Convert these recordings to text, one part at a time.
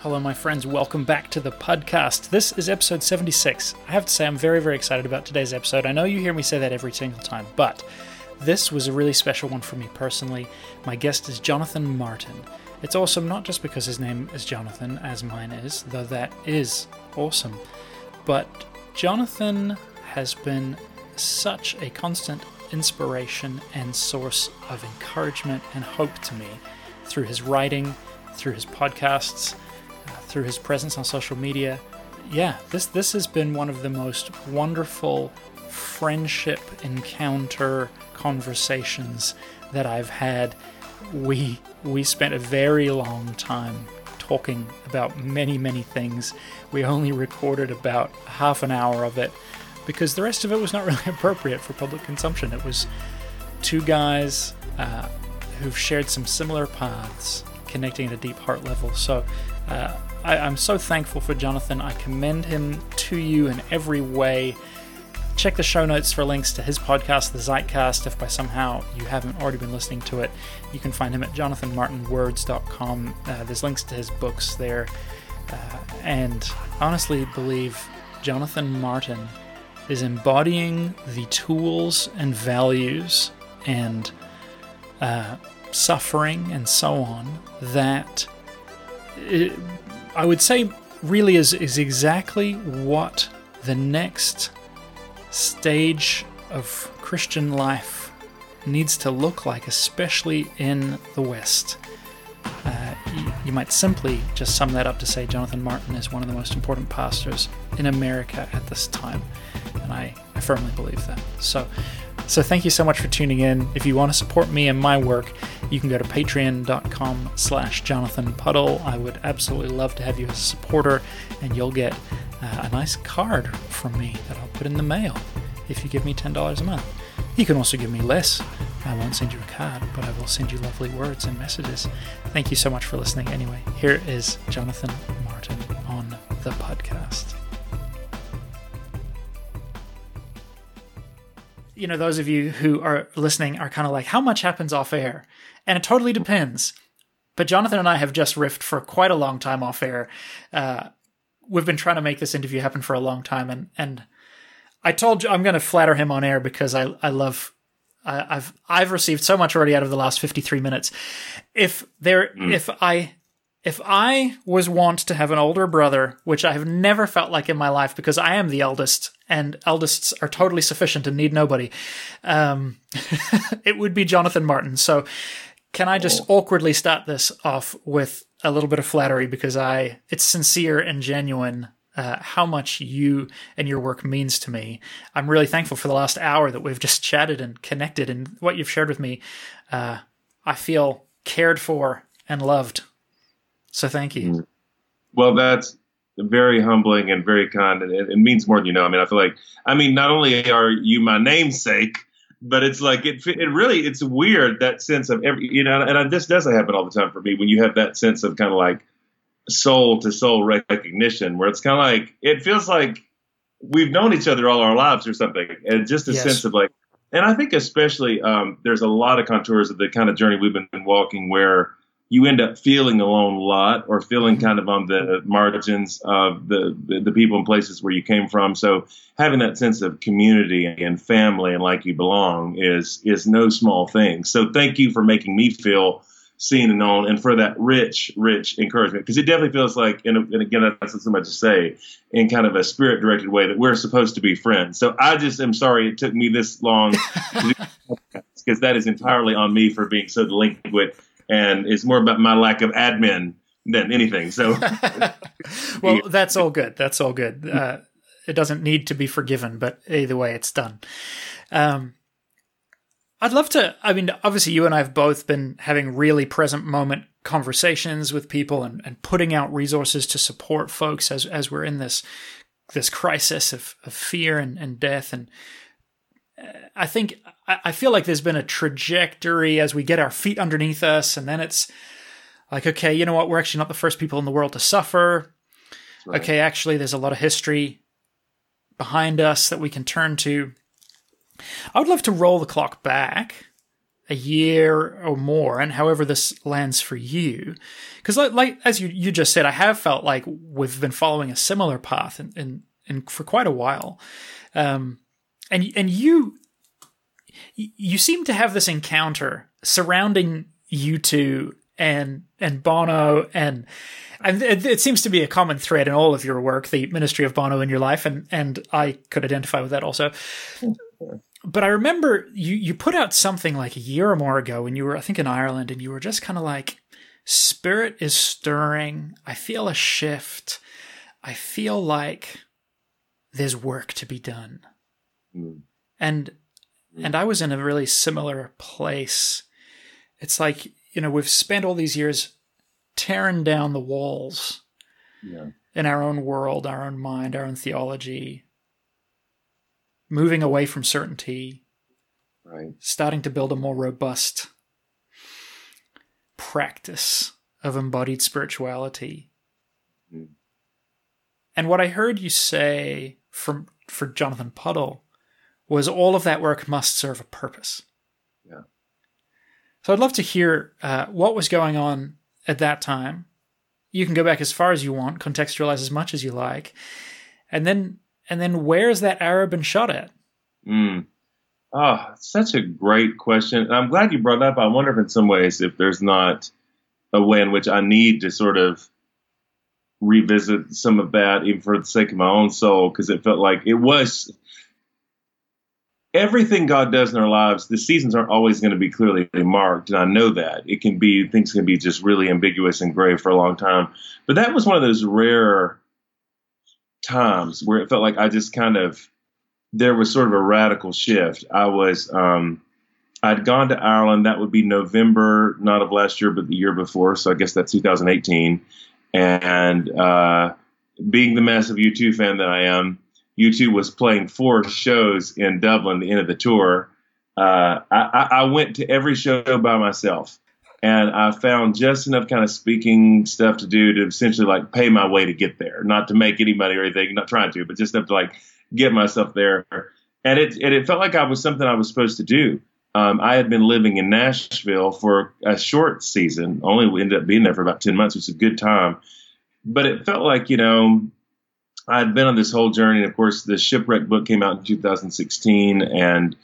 Hello, my friends. Welcome back to the podcast. This is episode 76. I have to say, I'm very, very excited about today's episode. I know you hear me say that every single time, but this was a really special one for me personally. My guest is Jonathan Martin. It's awesome not just because his name is Jonathan, as mine is, though that is awesome, but Jonathan has been such a constant inspiration and source of encouragement and hope to me through his writing, through his podcasts, through his presence on social media. Yeah, this this has been one of the most wonderful friendship encounter conversations that I've had. We we spent a very long time talking about many many things. We only recorded about half an hour of it because the rest of it was not really appropriate for public consumption. It was two guys uh, who've shared some similar paths, connecting at a deep heart level. So uh, I, I'm so thankful for Jonathan. I commend him to you in every way. Check the show notes for links to his podcast, The Zeitcast, if by somehow you haven't already been listening to it. You can find him at jonathanmartinwords.com. Uh, there's links to his books there. Uh, and honestly believe Jonathan Martin is embodying the tools and values and uh, suffering and so on that it, I would say really is, is exactly what the next stage of Christian life needs to look like, especially in the West. Uh, you, you might simply just sum that up to say Jonathan Martin is one of the most important pastors in America at this time and I, I firmly believe that. So, so thank you so much for tuning in. If you want to support me and my work, you can go to patreon.com slash Jonathan Puddle. I would absolutely love to have you as a supporter, and you'll get uh, a nice card from me that I'll put in the mail if you give me $10 a month. You can also give me less. I won't send you a card, but I will send you lovely words and messages. Thank you so much for listening. Anyway, here is Jonathan Martin on the podcast. you know, those of you who are listening are kind of like, how much happens off air? And it totally depends. But Jonathan and I have just riffed for quite a long time off air. Uh, we've been trying to make this interview happen for a long time, and and I told you I'm going to flatter him on air because I I love I, I've I've received so much already out of the last 53 minutes. If there mm. if I if I was wont to have an older brother, which I have never felt like in my life because I am the eldest and eldest's are totally sufficient and need nobody, um, it would be Jonathan Martin. So, can I just oh. awkwardly start this off with a little bit of flattery because I it's sincere and genuine uh, how much you and your work means to me. I'm really thankful for the last hour that we've just chatted and connected and what you've shared with me. Uh, I feel cared for and loved so thank you. Mm. Well, that's very humbling and very kind. And it, it, means more than you know. I mean, I feel like, I mean, not only are you my namesake, but it's like, it, it really, it's weird that sense of every, you know, and this doesn't happen all the time for me when you have that sense of kind of like soul to soul recognition where it's kind of like, it feels like we've known each other all our lives or something. And just a yes. sense of like, and I think especially um, there's a lot of contours of the kind of journey we've been walking where you end up feeling alone a lot or feeling mm-hmm. kind of on the margins of the, the, the people and places where you came from. So having that sense of community and family and like you belong is is no small thing. So thank you for making me feel seen and known and for that rich, rich encouragement. Because it definitely feels like, and, and again, that's not so much to say, in kind of a spirit directed way that we're supposed to be friends. So I just am sorry it took me this long because that is entirely on me for being so delinquent and it's more about my lack of admin than anything. So, well, that's all good. That's all good. Uh, it doesn't need to be forgiven, but either way, it's done. Um, I'd love to. I mean, obviously, you and I have both been having really present moment conversations with people and, and putting out resources to support folks as as we're in this this crisis of, of fear and, and death and I think I feel like there's been a trajectory as we get our feet underneath us, and then it's like, okay, you know what? We're actually not the first people in the world to suffer. Right. Okay, actually, there's a lot of history behind us that we can turn to. I would love to roll the clock back a year or more, and however this lands for you, because like, like, as you you just said, I have felt like we've been following a similar path and and, and for quite a while, um, and and you you seem to have this encounter surrounding U2 and and Bono and and it, it, seems to be a common thread in all of your work, the ministry of Bono in your life, and and I could identify with that also. But I remember you you put out something like a year or more ago when you were I think in Ireland, and you were just kind of like, spirit is stirring. I feel a shift. I feel like there's work to be done, mm. and and I was in a really similar place. It's like you know we've spent all these years tearing down the walls yeah. in our own world, our own mind, our own theology, moving away from certainty, right. starting to build a more robust practice of embodied spirituality. Mm. And what I heard you say from for Jonathan Puddle was all of that work must serve a purpose. Yeah. So I'd love to hear uh, what was going on at that time. You can go back as far as you want, contextualize as much as you like, and then and then where's that arrow been shot at? Mm. Oh, such a great question. And I'm glad you brought that up. I wonder if in some ways if there's not a way in which I need to sort of revisit some of that even for the sake of my own soul because it felt like it was everything God does in our lives, the seasons aren't always going to be clearly marked, and I know that it can be things can be just really ambiguous and gray for a long time. But that was one of those rare times where it felt like I just kind of there was sort of a radical shift. I was um, I'd gone to Ireland. That would be November, not of last year, but the year before. So I guess that's 2018. And uh, being the massive U2 fan that I am, U2 was playing four shows in Dublin, the end of the tour. Uh, I, I, went to every show by myself, and I found just enough kind of speaking stuff to do to essentially like pay my way to get there. Not to make any money or anything, not trying to, but just enough to like get myself there. And it and it felt like I was something I was supposed to do. Um, I had been living in Nashville for a short season, only ended up being there for about ten months, which is a good time. But it felt like you know I had been on this whole journey. And of course, the shipwreck book came out in 2016. And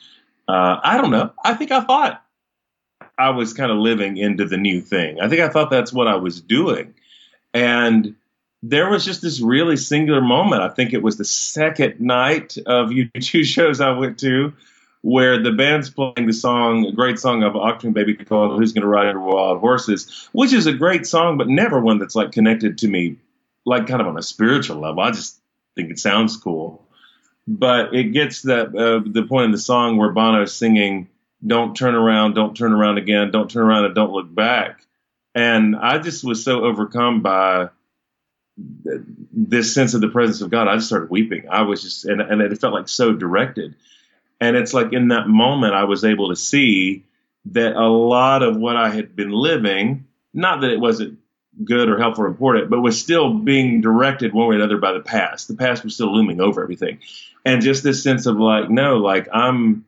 uh, I don't know. I think I thought I was kind of living into the new thing. I think I thought that's what I was doing. And there was just this really singular moment. I think it was the second night of U2 shows I went to where the band's playing the song, a great song of Achtung Baby called Who's Gonna Ride Your Wild Horses, which is a great song, but never one that's like connected to me like kind of on a spiritual level. I just think it sounds cool. But it gets that uh, the point in the song where Bono is singing, "Don't turn around, don't turn around again, don't turn around and don't look back." And I just was so overcome by this sense of the presence of God. I just started weeping. I was just, and, and it felt like so directed. And it's like in that moment, I was able to see that a lot of what I had been living, not that it wasn't good or helpful or important, but was still mm-hmm. being directed one way or another by the past. The past was still looming over everything. And just this sense of like, no, like I'm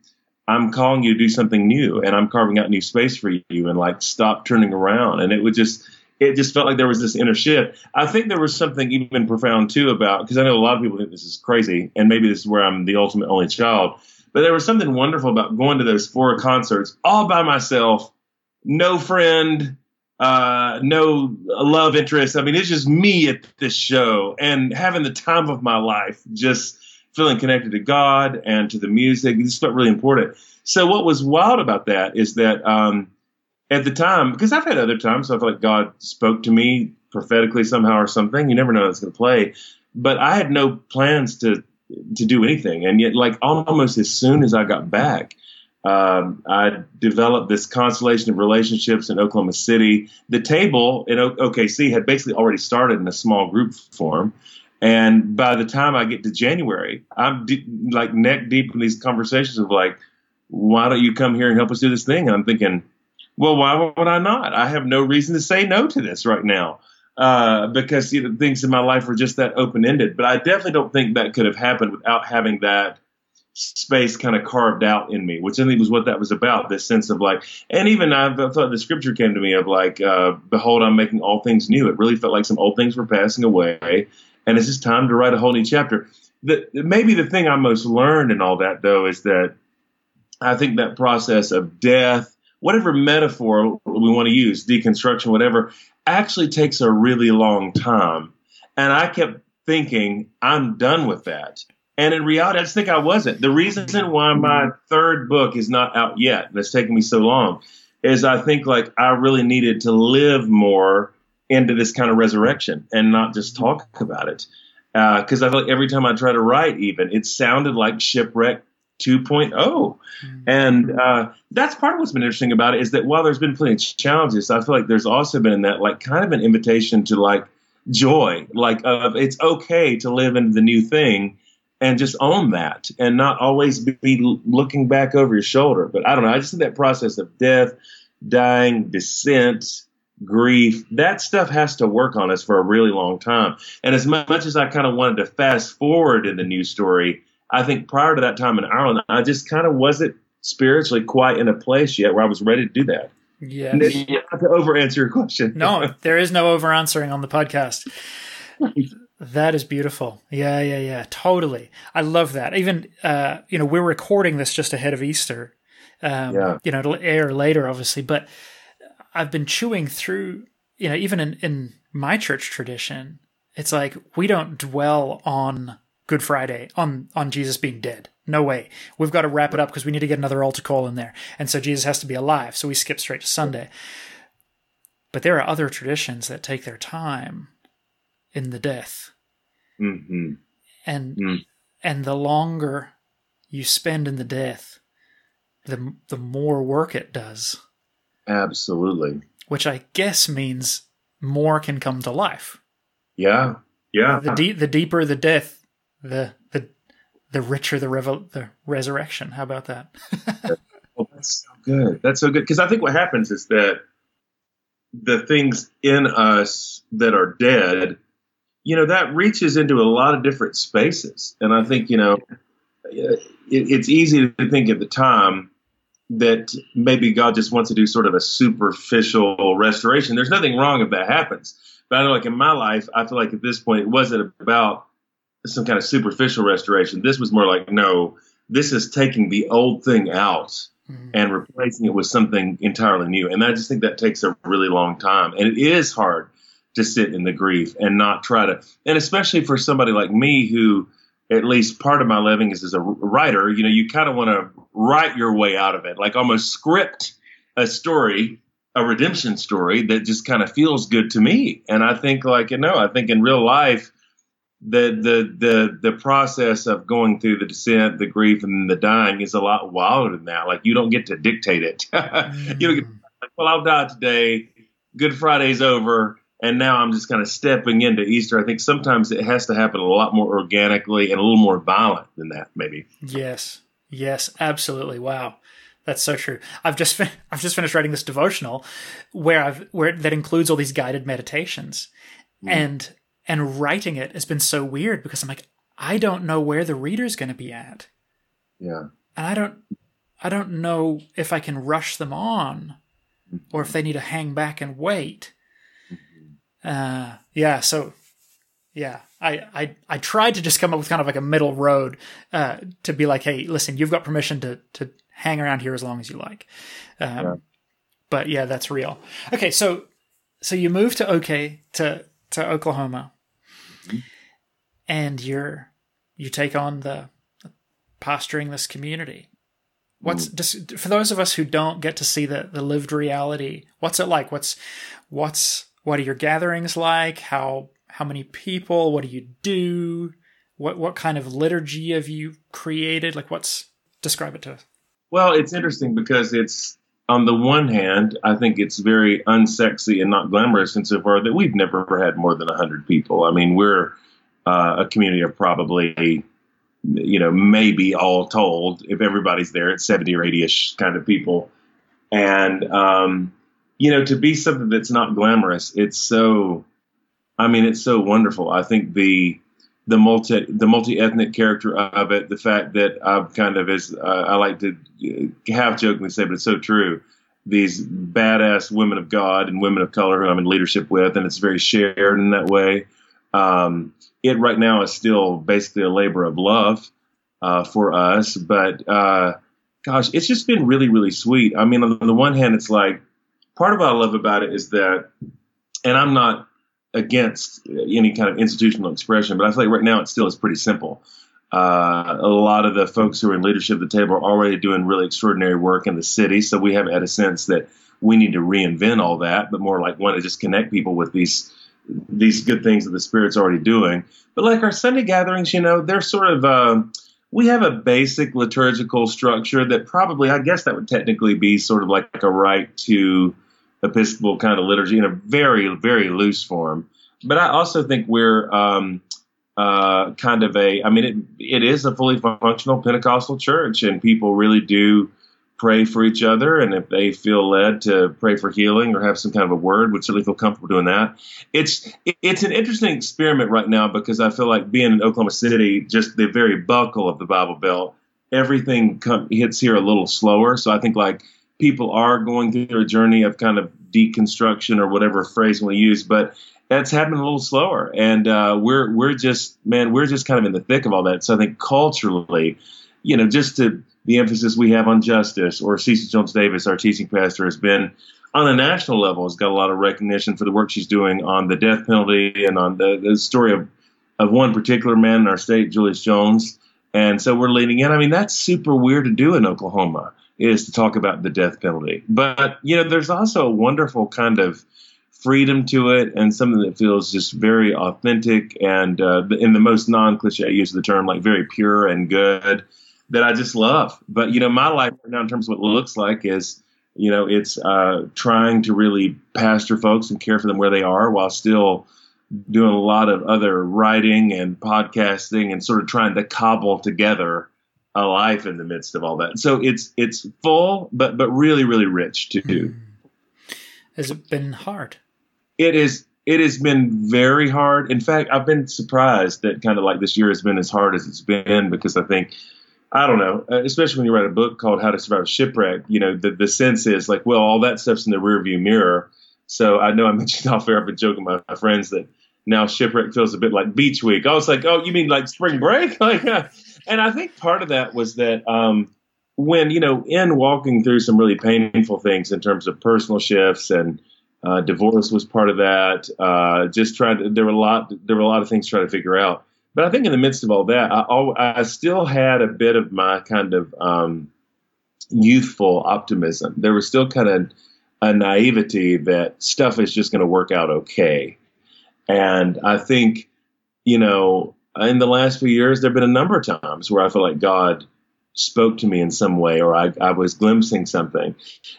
I'm calling you to do something new and I'm carving out new space for you and like stop turning around. And it would just it just felt like there was this inner shift. I think there was something even profound too about because I know a lot of people think this is crazy, and maybe this is where I'm the ultimate only child. But there was something wonderful about going to those four concerts all by myself, no friend, uh, no love interest. I mean, it's just me at this show and having the time of my life, just feeling connected to God and to the music. This felt really important. So what was wild about that is that um, at the time, because I've had other times, so I feel like God spoke to me prophetically somehow or something. You never know how it's going to play. But I had no plans to to do anything, and yet, like almost as soon as I got back, um, I developed this constellation of relationships in Oklahoma City. The table in o- OKC had basically already started in a small group form. And by the time I get to January, I'm de- like neck deep in these conversations of like, why don't you come here and help us do this thing? And I'm thinking, well, why would I not? I have no reason to say no to this right now. Uh, because you know, things in my life are just that open ended. But I definitely don't think that could have happened without having that space kind of carved out in me, which I think was what that was about. This sense of like, and even I thought the scripture came to me of like, uh, "Behold, I'm making all things new." It really felt like some old things were passing away, and it's just time to write a whole new chapter. The, maybe the thing I most learned in all that though is that I think that process of death, whatever metaphor we want to use, deconstruction, whatever, actually takes a really long time. And I kept thinking, I'm done with that. And in reality, I just think I wasn't. The reason why my third book is not out yet, and it's taken me so long, is I think like I really needed to live more into this kind of resurrection and not just talk about it. Because uh, I feel like every time I try to write, even it sounded like shipwreck 2.0. Mm-hmm. And uh, that's part of what's been interesting about it is that while there's been plenty of challenges, I feel like there's also been in that like kind of an invitation to like joy, like uh, it's okay to live into the new thing and just own that and not always be looking back over your shoulder. But I don't know. I just think that process of death, dying, descent, grief, that stuff has to work on us for a really long time. And as much as I kind of wanted to fast forward in the news story, I think prior to that time in Ireland, I just kind of wasn't spiritually quite in a place yet where I was ready to do that. Yeah. Not to over answer your question. No, there is no over answering on the podcast. that is beautiful. Yeah, yeah, yeah. Totally. I love that. Even, uh, you know, we're recording this just ahead of Easter. Um, yeah. You know, it'll air later, obviously, but I've been chewing through, you know, even in, in my church tradition, it's like we don't dwell on Good Friday on on Jesus being dead. No way. We've got to wrap it up because we need to get another altar call in there. And so Jesus has to be alive. So we skip straight to Sunday. But there are other traditions that take their time in the death. Mm-hmm. And mm. and the longer you spend in the death, the the more work it does. Absolutely. Which I guess means more can come to life. Yeah. Yeah. The de- the deeper the death, the the the richer the revel- the resurrection. How about that? oh, that's so good. That's so good because I think what happens is that the things in us that are dead, you know, that reaches into a lot of different spaces, and I think you know, it, it's easy to think at the time that maybe God just wants to do sort of a superficial restoration. There's nothing wrong if that happens. But I know, like in my life, I feel like at this point, it wasn't about some kind of superficial restoration. This was more like, no, this is taking the old thing out mm-hmm. and replacing it with something entirely new. And I just think that takes a really long time. And it is hard to sit in the grief and not try to, and especially for somebody like me who, at least part of my living is as a writer, you know, you kind of want to write your way out of it, like almost script a story, a redemption story that just kind of feels good to me. And I think, like, you know, I think in real life, the the the the process of going through the descent, the grief, and the dying is a lot wilder than that. Like you don't get to dictate it. mm. You don't get, well, I'll die today. Good Friday's over, and now I'm just kind of stepping into Easter. I think sometimes it has to happen a lot more organically and a little more violent than that, maybe. Yes, yes, absolutely. Wow. That's so true. I've just fin- I've just finished writing this devotional where I've where that includes all these guided meditations, mm. and and writing it has been so weird because I'm like, I don't know where the reader's going to be at. Yeah. And I don't, I don't know if I can rush them on or if they need to hang back and wait. Uh, yeah. So, yeah, I, I, I tried to just come up with kind of like a middle road, uh, to be like, Hey, listen, you've got permission to, to hang around here as long as you like. Um, yeah. but yeah, that's real. Okay. So, so you move to OK to, to Oklahoma and you're you take on the pastoring this community. What's mm. just for those of us who don't get to see the the lived reality? What's it like? What's what's what are your gatherings like? How how many people? What do you do? What what kind of liturgy have you created? Like what's describe it to us. Well, it's interesting because it's on the one hand, I think it's very unsexy and not glamorous insofar that we've never had more than 100 people. I mean, we're uh, a community of probably, you know, maybe all told, if everybody's there, it's 70 or 80 ish kind of people. And, um, you know, to be something that's not glamorous, it's so, I mean, it's so wonderful. I think the, the multi the multi ethnic character of it, the fact that I've kind of as uh, I like to half jokingly say, but it's so true. These badass women of God and women of color who I'm in leadership with, and it's very shared in that way. Um, it right now is still basically a labor of love uh, for us, but uh, gosh, it's just been really, really sweet. I mean, on the one hand, it's like part of what I love about it is that, and I'm not against any kind of institutional expression, but I feel like right now it still is pretty simple. Uh, a lot of the folks who are in leadership at the table are already doing really extraordinary work in the city, so we haven't had a sense that we need to reinvent all that, but more like want to just connect people with these these good things that the Spirit's already doing. But like our Sunday gatherings, you know, they're sort of uh, we have a basic liturgical structure that probably, I guess, that would technically be sort of like a Rite II Episcopal kind of liturgy in a very, very loose form. But I also think we're um, uh, kind of a, I mean, it, it is a fully functional Pentecostal church, and people really do pray for each other. And if they feel led to pray for healing or have some kind of a word, would certainly feel comfortable doing that. It's it's an interesting experiment right now because I feel like being in Oklahoma City, just the very buckle of the Bible Belt, everything come, hits here a little slower. So I think like people are going through a journey of kind of deconstruction or whatever phrase we use, but that's happening a little slower. And uh, we're we're just man, we're just kind of in the thick of all that. So I think culturally, you know, just to the emphasis we have on justice, or Cece Jones Davis, our teaching pastor, has been on a national level has got a lot of recognition for the work she's doing on the death penalty and on the, the story of of one particular man in our state, Julius Jones. And so we're leaning in. I mean, that's super weird to do in Oklahoma is to talk about the death penalty. But, you know, there's also a wonderful kind of freedom to it and something that feels just very authentic and, uh, in the most non cliche use of the term, like very pure and good that I just love. But, you know, my life right now, in terms of what it looks like, is, you know, it's uh, trying to really pastor folks and care for them where they are while still doing a lot of other writing and podcasting and sort of trying to cobble together a life in the midst of all that. So it's it's full, but but really really rich too. Mm-hmm. Has it been hard? It is. It has been very hard. In fact, I've been surprised that kind of like this year has been as hard as it's been because I think I don't know, uh, especially when you write a book called How to Survive a Shipwreck. You know, the the sense is like, well, all that stuff's in the rearview mirror. So I know I mentioned off air. I've been joking with my friends that now shipwreck feels a bit like beach week. I was like, oh, you mean like spring break? Like, and I think part of that was that um, when you know in walking through some really painful things in terms of personal shifts and uh, divorce was part of that. Uh, just trying to there were a lot there were a lot of things trying to figure out. But I think in the midst of all that, I, I still had a bit of my kind of um, youthful optimism. There was still kind of a naivety that stuff is just going to work out okay. And I think, you know, in the last few years, there have been a number of times where I feel like God spoke to me in some way or I, I was glimpsing something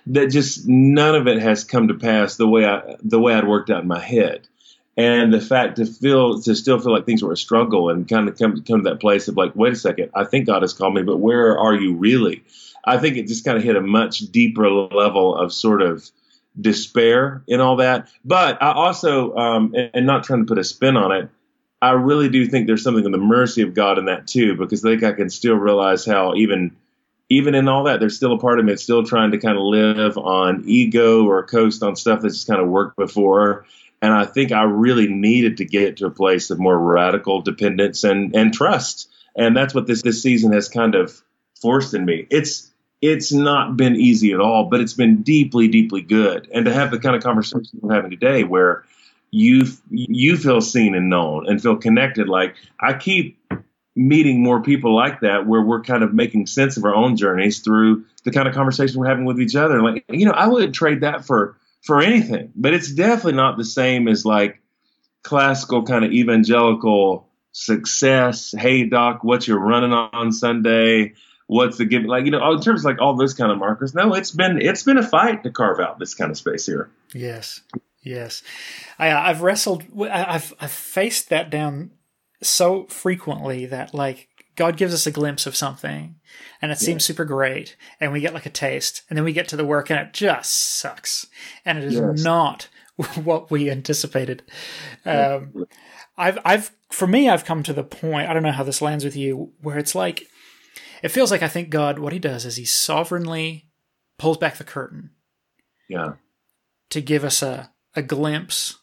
that just none of it has come to pass the way I the way I'd worked out in my head. And the fact to feel to still feel like things were a struggle and kind of come come to that place of like, wait a second, I think God has called me, but where are you really? I think it just kind of hit a much deeper level of sort of despair in all that. But I also, um, and, and not trying to put a spin on it, I really do think there's something in the mercy of God in that too, because I think I can still realize how even even in all that, there's still a part of me that's still trying to kind of live on ego or coast on stuff that's kind of worked before. And I think I really needed to get to a place of more radical dependence and, and trust. And that's what this, this season has kind of forced in me. It's it's not been easy at all, but it's been deeply, deeply good. And to have the kind of conversation we're having today where you you feel seen and known and feel connected. Like I keep meeting more people like that where we're kind of making sense of our own journeys through the kind of conversation we're having with each other. Like, you know, I wouldn't trade that for for anything. But it's definitely not the same as like classical kind of evangelical success. Hey doc, what you're running on Sunday? What's the give? Like you know, in terms of like all those kind of markers. No, it's been it's been a fight to carve out this kind of space here. Yes, Yes, I, uh, I've wrestled. I've I've faced that down so frequently that like God gives us a glimpse of something and it seems super great and we get like a taste and then we get to the work and it just sucks and it is Yes. not what we anticipated. Um, I've, I've, for me, I've come to the point, I don't know how this lands with you, where it's like, it feels like I think God, what he does is he sovereignly pulls back the curtain Yeah. to give us a, a glimpse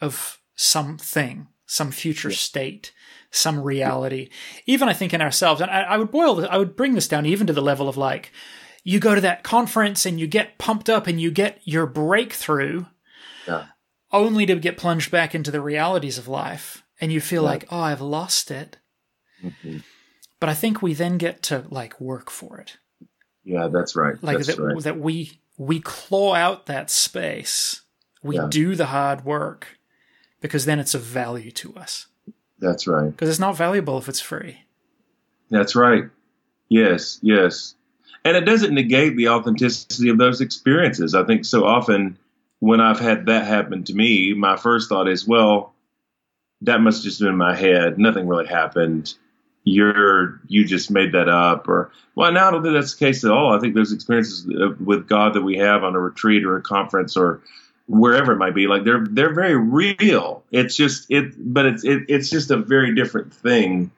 of something, some future state, some reality. Even I think in ourselves, and I, I would boil, I would bring this down even to the level of like, you go to that conference and you get pumped up and you get your breakthrough, Yeah. only to get plunged back into the realities of life, and you feel Yeah. like, oh, I've lost it. Mhm. But I think we then get to like work for it, Yeah, that's right. like that's that, right. that we we claw out that space, we Yeah. do the hard work, because then it's of value to us. That's right. Because it's not valuable if it's free. That's right. Yes, yes. And it doesn't negate the authenticity of those experiences. I think so often when I've had that happen to me, my first thought is, well, that must have just been in my head. Nothing really happened. You're you just made that up, or well, now I don't think that's the case at all. I think those experiences uh, with God that we have on a retreat or a conference or wherever it might be, like they're they're very real. It's just it, but it's it, it's just a very different thing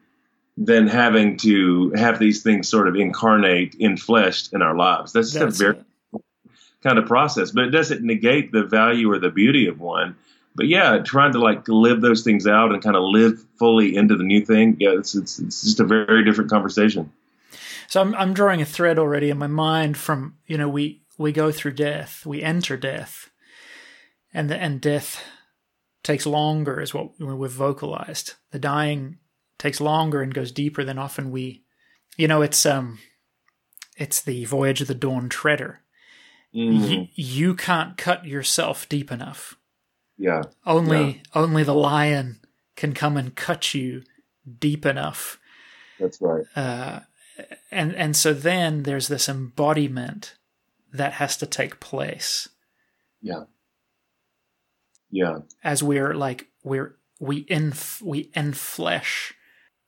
than having to have these things sort of incarnate in flesh in our lives. That's just That's a very it. kind of process, but it doesn't negate the value or the beauty of one. But yeah, trying to like live those things out and kind of live fully into the new thing. Yeah, it's it's, it's just a very different conversation. So I'm I'm drawing a thread already in my mind from you know we we go through death, we enter death, and the, and death takes longer is what we've vocalized. The dying takes longer and goes deeper than often we, you know, it's um, it's the voyage of the Dawn Treader. Mhm. Y- you can't cut yourself deep enough. Yeah, Only only the lion can come and cut you deep enough. that's right. Uh, and and so then there's this embodiment that has to take place Yeah, yeah, as we're like we're we in we enflesh.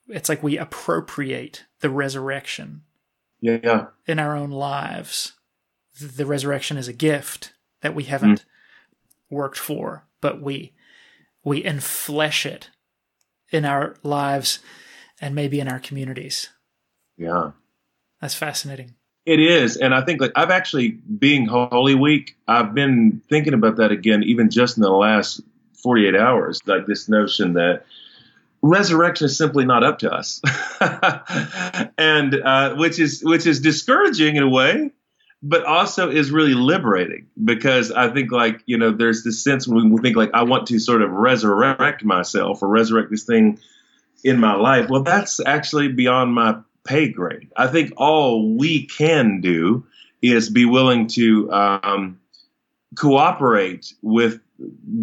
It's like we appropriate the resurrection yeah, yeah. in our own lives. The resurrection is a gift that we haven't mm. worked for, but we we enflesh it in our lives and maybe in our communities. yeah. That's fascinating. It is, and I think like I've actually being Holy Week, I've been thinking about that again, even just in the last forty eight hours. Like this notion that resurrection is simply not up to us, and uh, which is which is discouraging in a way, but also is really liberating because I think like you know there's this sense when we think like I want to sort of resurrect myself or resurrect this thing in my life. Well, that's actually beyond my pay grade. I think all we can do is be willing to um, cooperate with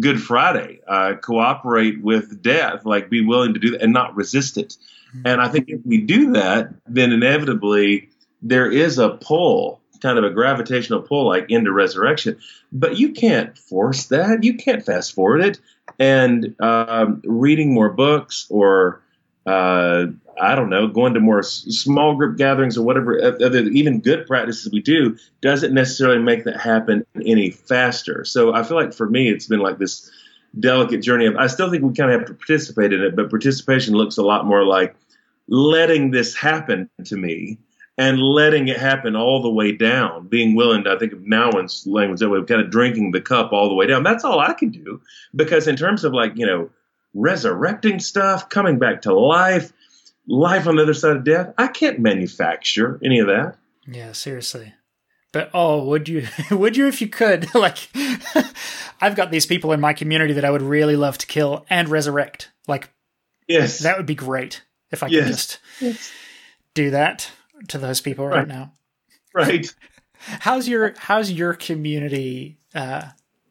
Good Friday, uh, cooperate with death, like be willing to do that and not resist it. And I think if we do that, then inevitably there is a pull, kind of a gravitational pull, like into resurrection. But you can't force that. You can't fast forward it. And um, reading more books or uh, I don't know, going to more small group gatherings or whatever, other even good practices we do, doesn't necessarily make that happen any faster. So I feel like for me, it's been like this delicate journey of. I still think we kind of have to participate in it, but participation looks a lot more like letting this happen to me and letting it happen all the way down, being willing to, I think of Nouwen's language that way, kind of drinking the cup all the way down. That's all I can do. Because in terms of like, you know, resurrecting stuff, coming back to life, life on the other side of death, I can't manufacture any of that. Yeah, seriously. But oh, would you? Would you if you could? like, I've got these people in my community that I would really love to kill and resurrect. Like, Yes. that would be great if I could Yes. just do that to those people right, Right. now. right. How's your How's your community uh,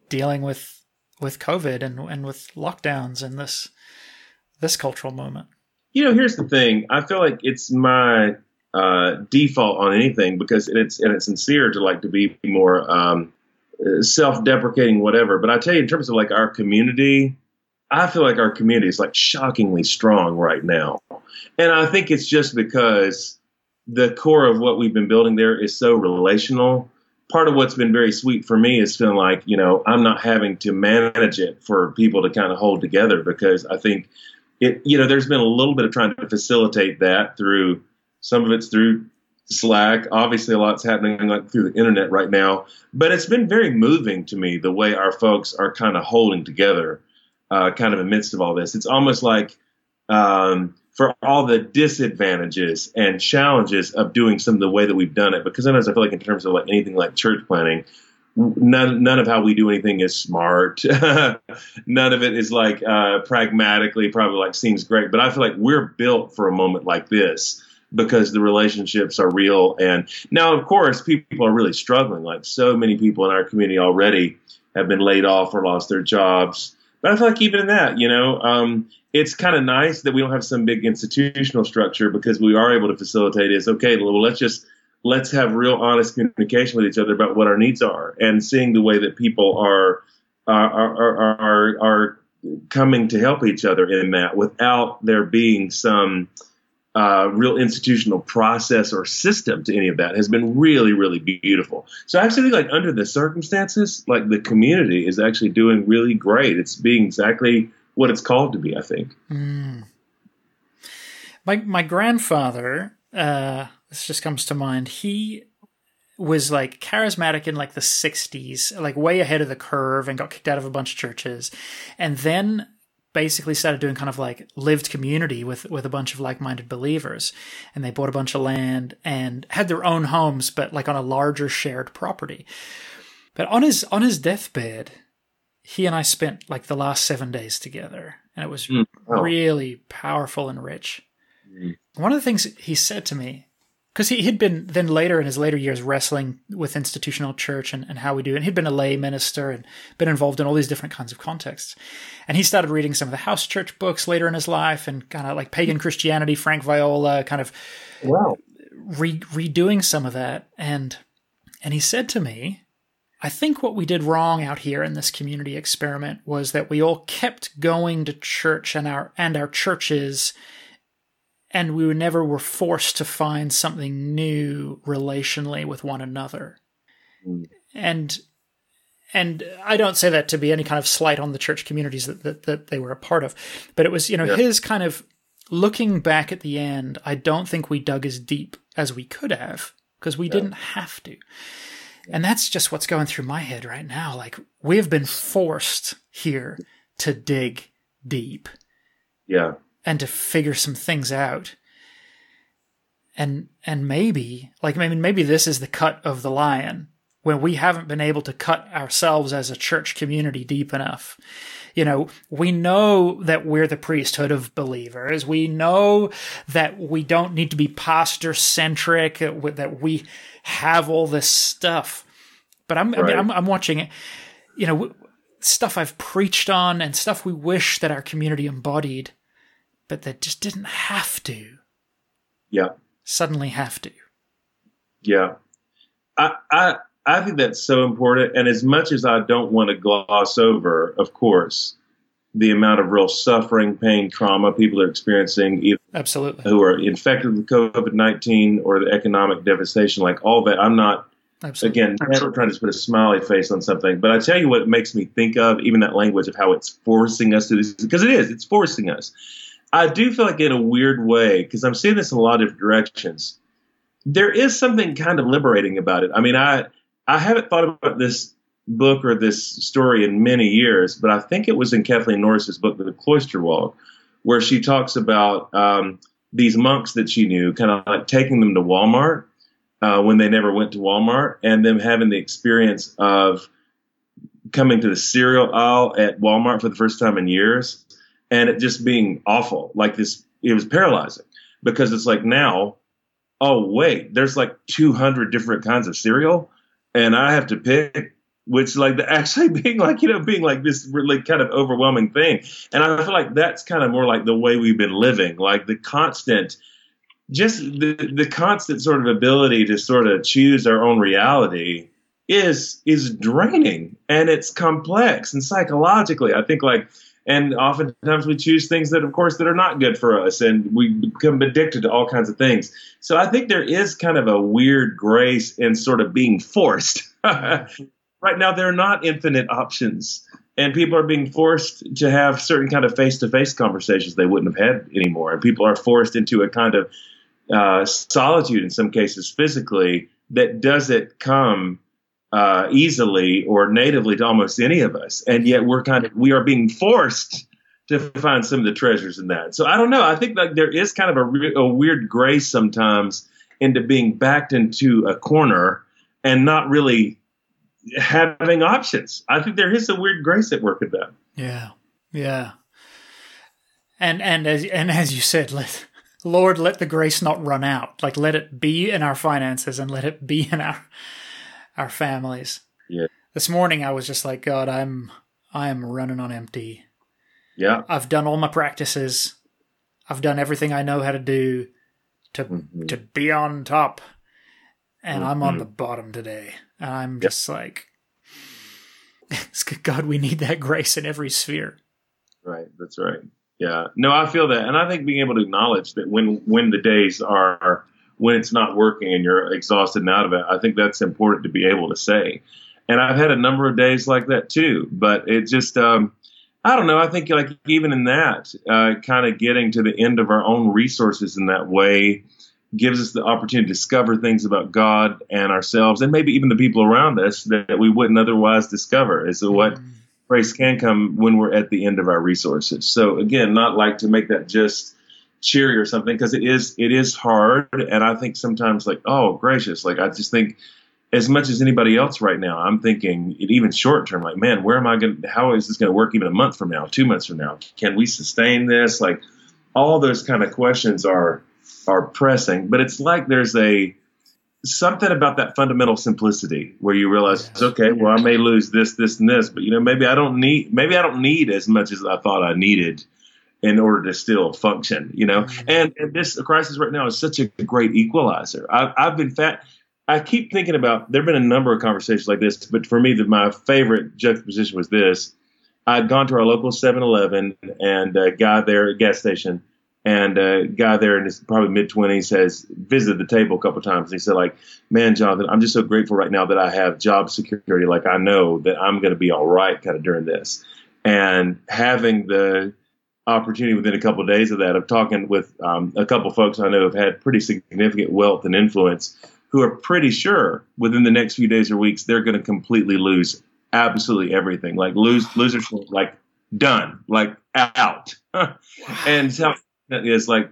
dealing with with COVID and and with lockdowns and this this cultural moment? You know, here's the thing. I feel like it's my uh, default on anything because it's and it's sincere to like to be more um, self-deprecating, whatever. But I tell you, in terms of like our community, I feel like our community is like shockingly strong right now. And I think it's just because the core of what we've been building there is so relational. Part of what's been very sweet for me is feeling like, you know, I'm not having to manage it for people to kind of hold together because I think it, you know, there's been a little bit of trying to facilitate that through some of it's through Slack. Obviously, a lot's happening like through the internet right now, but it's been very moving to me the way our folks are kind of holding together, uh, kind of in the midst of all this. It's almost like um, for all the disadvantages and challenges of doing some of the way that we've done it. Because sometimes I feel like in terms of like anything like church planning, none none of how we do anything is smart. none of it is like uh, pragmatically probably like seems great. But I feel like we're built for a moment like this because the relationships are real. And now, of course, people are really struggling. Like so many people in our community already have been laid off or lost their jobs. But I feel like even in that, you know, um, it's kind of nice that we don't have some big institutional structure because we are able to facilitate is okay. Well, let's just let's have real honest communication with each other about what our needs are and seeing the way that people are are are, are, are coming to help each other in that without there being some uh, real institutional process or system to any of that has been really, really beautiful. So actually, like under the circumstances, like the community is actually doing really great. It's being exactly what it's called to be. I think. Mm. My my grandfather, uh, this just comes to mind. He was like charismatic in like the 60s, like way ahead of the curve and got kicked out of a bunch of churches. And then basically started doing kind of like lived community with with a bunch of like-minded believers. And they bought a bunch of land and had their own homes but like on a larger shared property. But on his on his deathbed he and I spent like the last 7 days together. And it was mm, really powerful and rich one of the things he said to me because he, had been then later in his later years wrestling with institutional church and, and how we do. And he'd been a lay minister and been involved in all these different kinds of contexts. And he started reading some of the house church books later in his life and kind of like pagan Christianity, Frank Viola, kind of wow. re- redoing some of that. And and he said to me, I think what we did wrong out here in this community experiment was that we all kept going to church and our and our churches and we were never were forced to find something new relationally with one another. Mm. And and I don't say that to be any kind of slight on the church communities that, that, that they were a part of, but it was, you know, yeah. his kind of looking back at the end, I don't think we dug as deep as we could have because we yeah. didn't have to. And that's just what's going through my head right now. Like we have been forced here to dig deep. Yeah and to figure some things out. And and maybe like I mean maybe this is the cut of the lion when we haven't been able to cut ourselves as a church community deep enough. You know, we know that we're the priesthood of believers. We know that we don't need to be pastor centric, uh, that we have all this stuff. But I'm, right. I mean, I'm, I'm watching it, you know, stuff I've preached on and stuff we wish that our community embodied but they just didn't have to. Yeah. Suddenly have to. Yeah. I, I, I think that's so important. And as much as I don't want to gloss over, of course, the amount of real suffering, pain, trauma people are experiencing, either absolutely who are infected with COVID nineteen or the economic devastation, like all that. I'm not absolutely. again never trying to put a smiley face on something, but I tell you what it makes me think of, even that language of how it's forcing us to this, because it is, it's forcing us. I do feel like in a weird way, because I'm seeing this in a lot of directions, there is something kind of liberating about it. I mean, I I haven't thought about this book or this story in many years, but I think it was in Kathleen Norris's book, The Cloister Walk, where she talks about um, these monks that she knew, kind of like taking them to Walmart uh, when they never went to Walmart, and them having the experience of coming to the cereal aisle at Walmart for the first time in years and it just being awful. Like this, it was paralyzing because it's like now, oh wait, there's like 200 different kinds of cereal, and I have to pick which like the actually being like you know being like this really kind of overwhelming thing and i feel like that's kind of more like the way we've been living like the constant just the the constant sort of ability to sort of choose our own reality is is draining and it's complex and psychologically i think like and oftentimes we choose things that of course that are not good for us and we become addicted to all kinds of things. So i think there is kind of a weird grace in sort of being forced. Right now there are not infinite options and people are being forced to have certain kind of face-to-face conversations they wouldn't have had anymore. And people are forced into a kind of uh, solitude in some cases physically that doesn't come uh, easily or natively to almost any of us, and yet we're kind of we are being forced to find some of the treasures in that. So I don't know. I think like there is kind of a, re- a weird grace sometimes into being backed into a corner and not really having options. I think there is a weird grace at work at that. Yeah, yeah. And and as and as you said, let Lord let the grace not run out. Like let it be in our finances and let it be in our our families. Yeah. This morning I was just like, God, I'm I am running on empty. Yeah. I've done all my practices. I've done everything I know how to do to mm-hmm. to be on top. And mm-hmm. I'm on mm-hmm. the bottom today. And I'm just like God, we need that grace in every sphere. Right, that's right. Yeah. No, I feel that. And I think being able to acknowledge that when when the days are when it's not working and you're exhausted and out of it. I think that's important to be able to say. And I've had a number of days like that too, but it just, um, I don't know. I think like even in that, uh, kind of getting to the end of our own resources in that way gives us the opportunity to discover things about God and ourselves and maybe even the people around us that we wouldn't otherwise discover. Is what mm. grace can come when we're at the end of our resources. So again, not like to make that just cheery or something because it is it is hard and i think sometimes like oh gracious like i just think as much as anybody else right now i'm thinking even short term like man where am i going to how is this going to work even a month from now two months from now? Can we sustain this? Like all those kind of questions are are pressing but it's like there's a something about that fundamental simplicity where you realize okay well i may lose this this and this but you know maybe i don't need maybe i don't need as much as i thought i needed in order to still function, you know. Mm-hmm. And, and this crisis right now is such a great equalizer. I've, I've been fat. I keep thinking about. There've been a number of conversations like this, but for me, the, my favorite juxtaposition was this. I'd gone to our local 7-Eleven and a guy there, a gas station, and a guy there in his probably mid 20s has visited the table a couple of times. And he said, like, man, Jonathan, I'm just so grateful right now that I have job security. Like, I know that I'm going to be all right kind of during this. And having the opportunity within a couple of days of that of talking with um, a couple of folks I know have had pretty significant wealth and influence who are pretty sure within the next few days or weeks they're going to completely lose absolutely everything. Like lose losers like done. Like out. And so it's like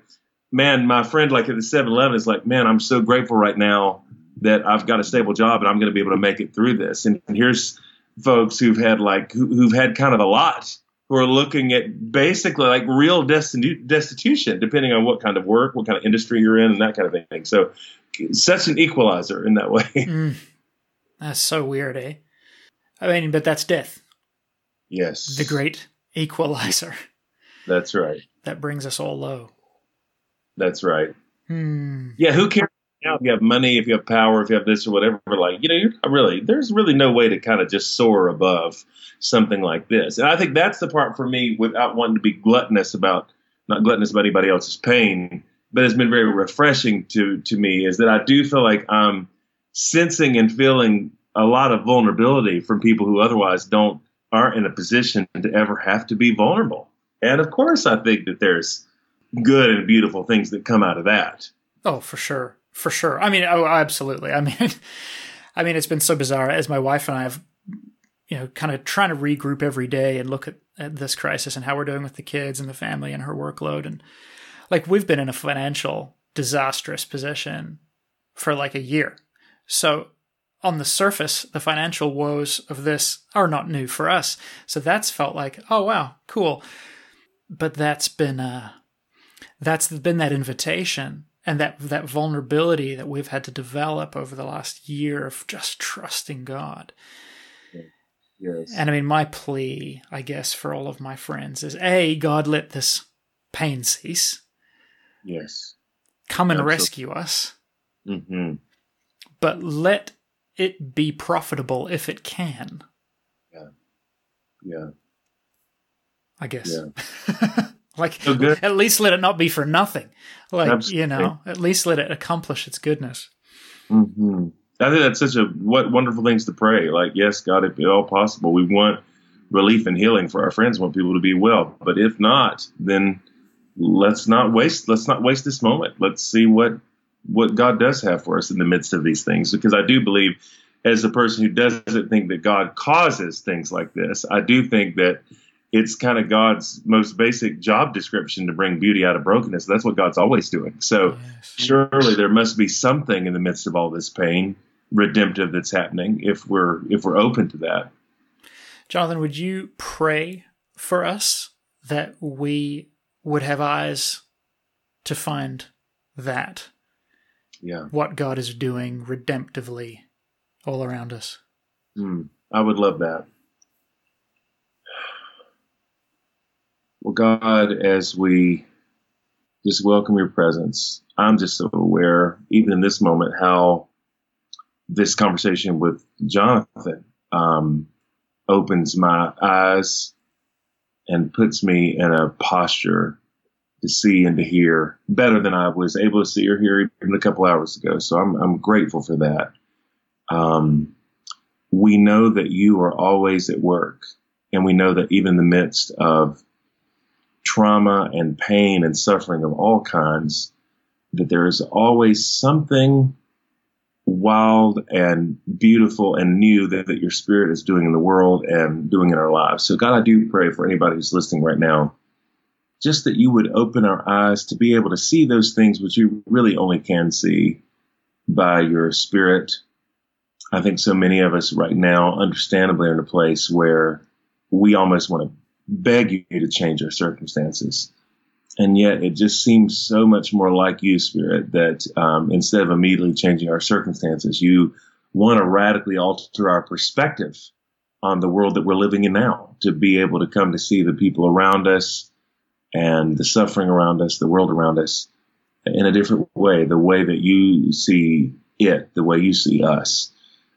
man my friend like at the 7-eleven is like man i'm so grateful right now that i've got a stable job and i'm going to be able to make it through this. And here's folks who've had like who, who've had kind of a lot who are looking at basically like real destitu- destitution, depending on what kind of work, what kind of industry you're in, and that kind of thing. So, such an equalizer in that way. Mm, that's so weird, eh? I mean, but that's death. Yes. The great equalizer. That's right. That brings us all low. That's right. Hmm. Yeah, who cares if you have money, if you have power, if you have this or whatever, like, you know, you're really, there's really no way to kind of just soar above something like this. And I think that's the part for me without wanting to be gluttonous about, not gluttonous about anybody else's pain, but it's been very refreshing to, to me is that I do feel like I'm sensing and feeling a lot of vulnerability from people who otherwise don't, aren't in a position to ever have to be vulnerable. And of course, I think that there's good and beautiful things that come out of that. Oh, for sure for sure. I mean, oh, absolutely. I mean, I mean, it's been so bizarre as my wife and I have, you know, kind of trying to regroup every day and look at, at this crisis and how we're doing with the kids and the family and her workload. And like, we've been in a financial disastrous position for like a year. So on the surface, the financial woes of this are not new for us. So that's felt like, oh, wow, cool. But that's been, uh, that's been that invitation and that that vulnerability that we've had to develop over the last year of just trusting God. Yes. And I mean, my plea, I guess, for all of my friends is: a, God, let this pain cease. Yes. Come and Absolutely. rescue us. Mm-hmm. But let it be profitable if it can. Yeah. Yeah. I guess. Yeah. like, so at least let it not be for nothing. Like, Absolutely. you know, at least let it accomplish its goodness. Mm-hmm. I think that's such a what wonderful things to pray. Like, yes, God, if at all possible, we want relief and healing for our friends. Want people to be well, but if not, then let's not waste let's not waste this moment. Let's see what what God does have for us in the midst of these things. Because I do believe, as a person who doesn't think that God causes things like this, I do think that it's kind of God's most basic job description to bring beauty out of brokenness. That's what God's always doing. So yes. surely there must be something in the midst of all this pain redemptive that's happening if we're if we're open to that. Jonathan, would you pray for us that we would have eyes to find that? Yeah. What God is doing redemptively all around us. Mm, I would love that. Well, God, as we just welcome your presence, I'm just so aware, even in this moment, how this conversation with Jonathan um, opens my eyes and puts me in a posture to see and to hear better than I was able to see or hear even a couple hours ago. So I'm, I'm grateful for that. Um, we know that you are always at work, and we know that even in the midst of trauma and pain and suffering of all kinds, that there is always something wild and beautiful and new that, that your spirit is doing in the world and doing in our lives. So, God, I do pray for anybody who's listening right now, just that you would open our eyes to be able to see those things which you really only can see by your spirit. I think so many of us right now, understandably, are in a place where we almost want to beg you to change our circumstances. And yet it just seems so much more like you, Spirit, that um, instead of immediately changing our circumstances, you want to radically alter our perspective on the world that we're living in now, to be able to come to see the people around us and the suffering around us, the world around us in a different way, the way that you see it, the way you see us.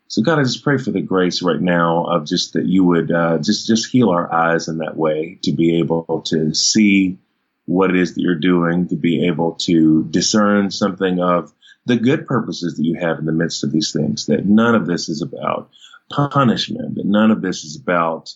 So God, I just pray for the grace right now of just that you would uh, just just heal our eyes in that way to be able to see what it is that you're doing, to be able to discern something of the good purposes that you have in the midst of these things. That none of this is about punishment. That none of this is about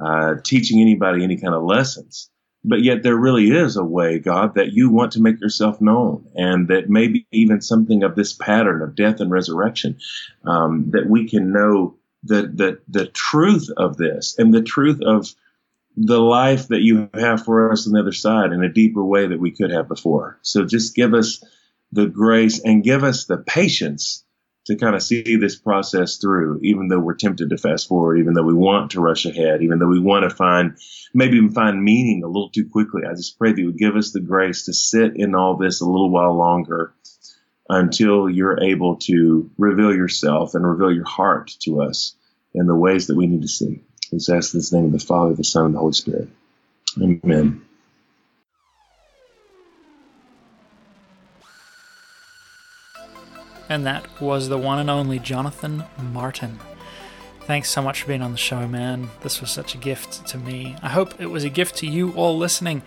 uh, teaching anybody any kind of lessons. But yet there really is a way, God, that you want to make yourself known and that maybe even something of this pattern of death and resurrection, um, that we can know the, the, the truth of this and the truth of the life that you have for us on the other side in a deeper way that we could have before. So just give us the grace and give us the patience to kind of see this process through, even though we're tempted to fast forward, even though we want to rush ahead, even though we want to find, maybe even find meaning a little too quickly. I just pray that you would give us the grace to sit in all this a little while longer until you're able to reveal yourself and reveal your heart to us in the ways that we need to see. We ask this name of the Father, the Son, and the Holy Spirit. Amen. And that was the one and only Jonathan Martin. Thanks so much for being on the show, man. This was such a gift to me. I hope it was a gift to you all listening.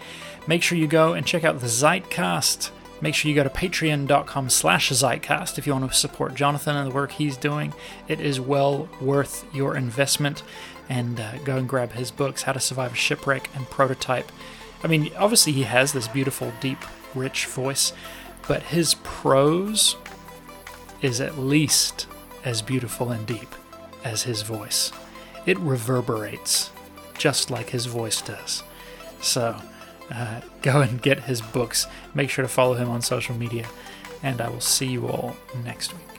Make sure you go and check out the Zeitcast. Make sure you go to patreon.com slash Zeitcast if you want to support Jonathan and the work he's doing. It is well worth your investment. And uh, go and grab his books, How to Survive a Shipwreck and Prototype. I mean, obviously he has this beautiful, deep, rich voice, but his prose is at least as beautiful and deep as his voice. It reverberates just like his voice does. So uh, go and get his books. Make sure to follow him on social media, and I will see you all next week.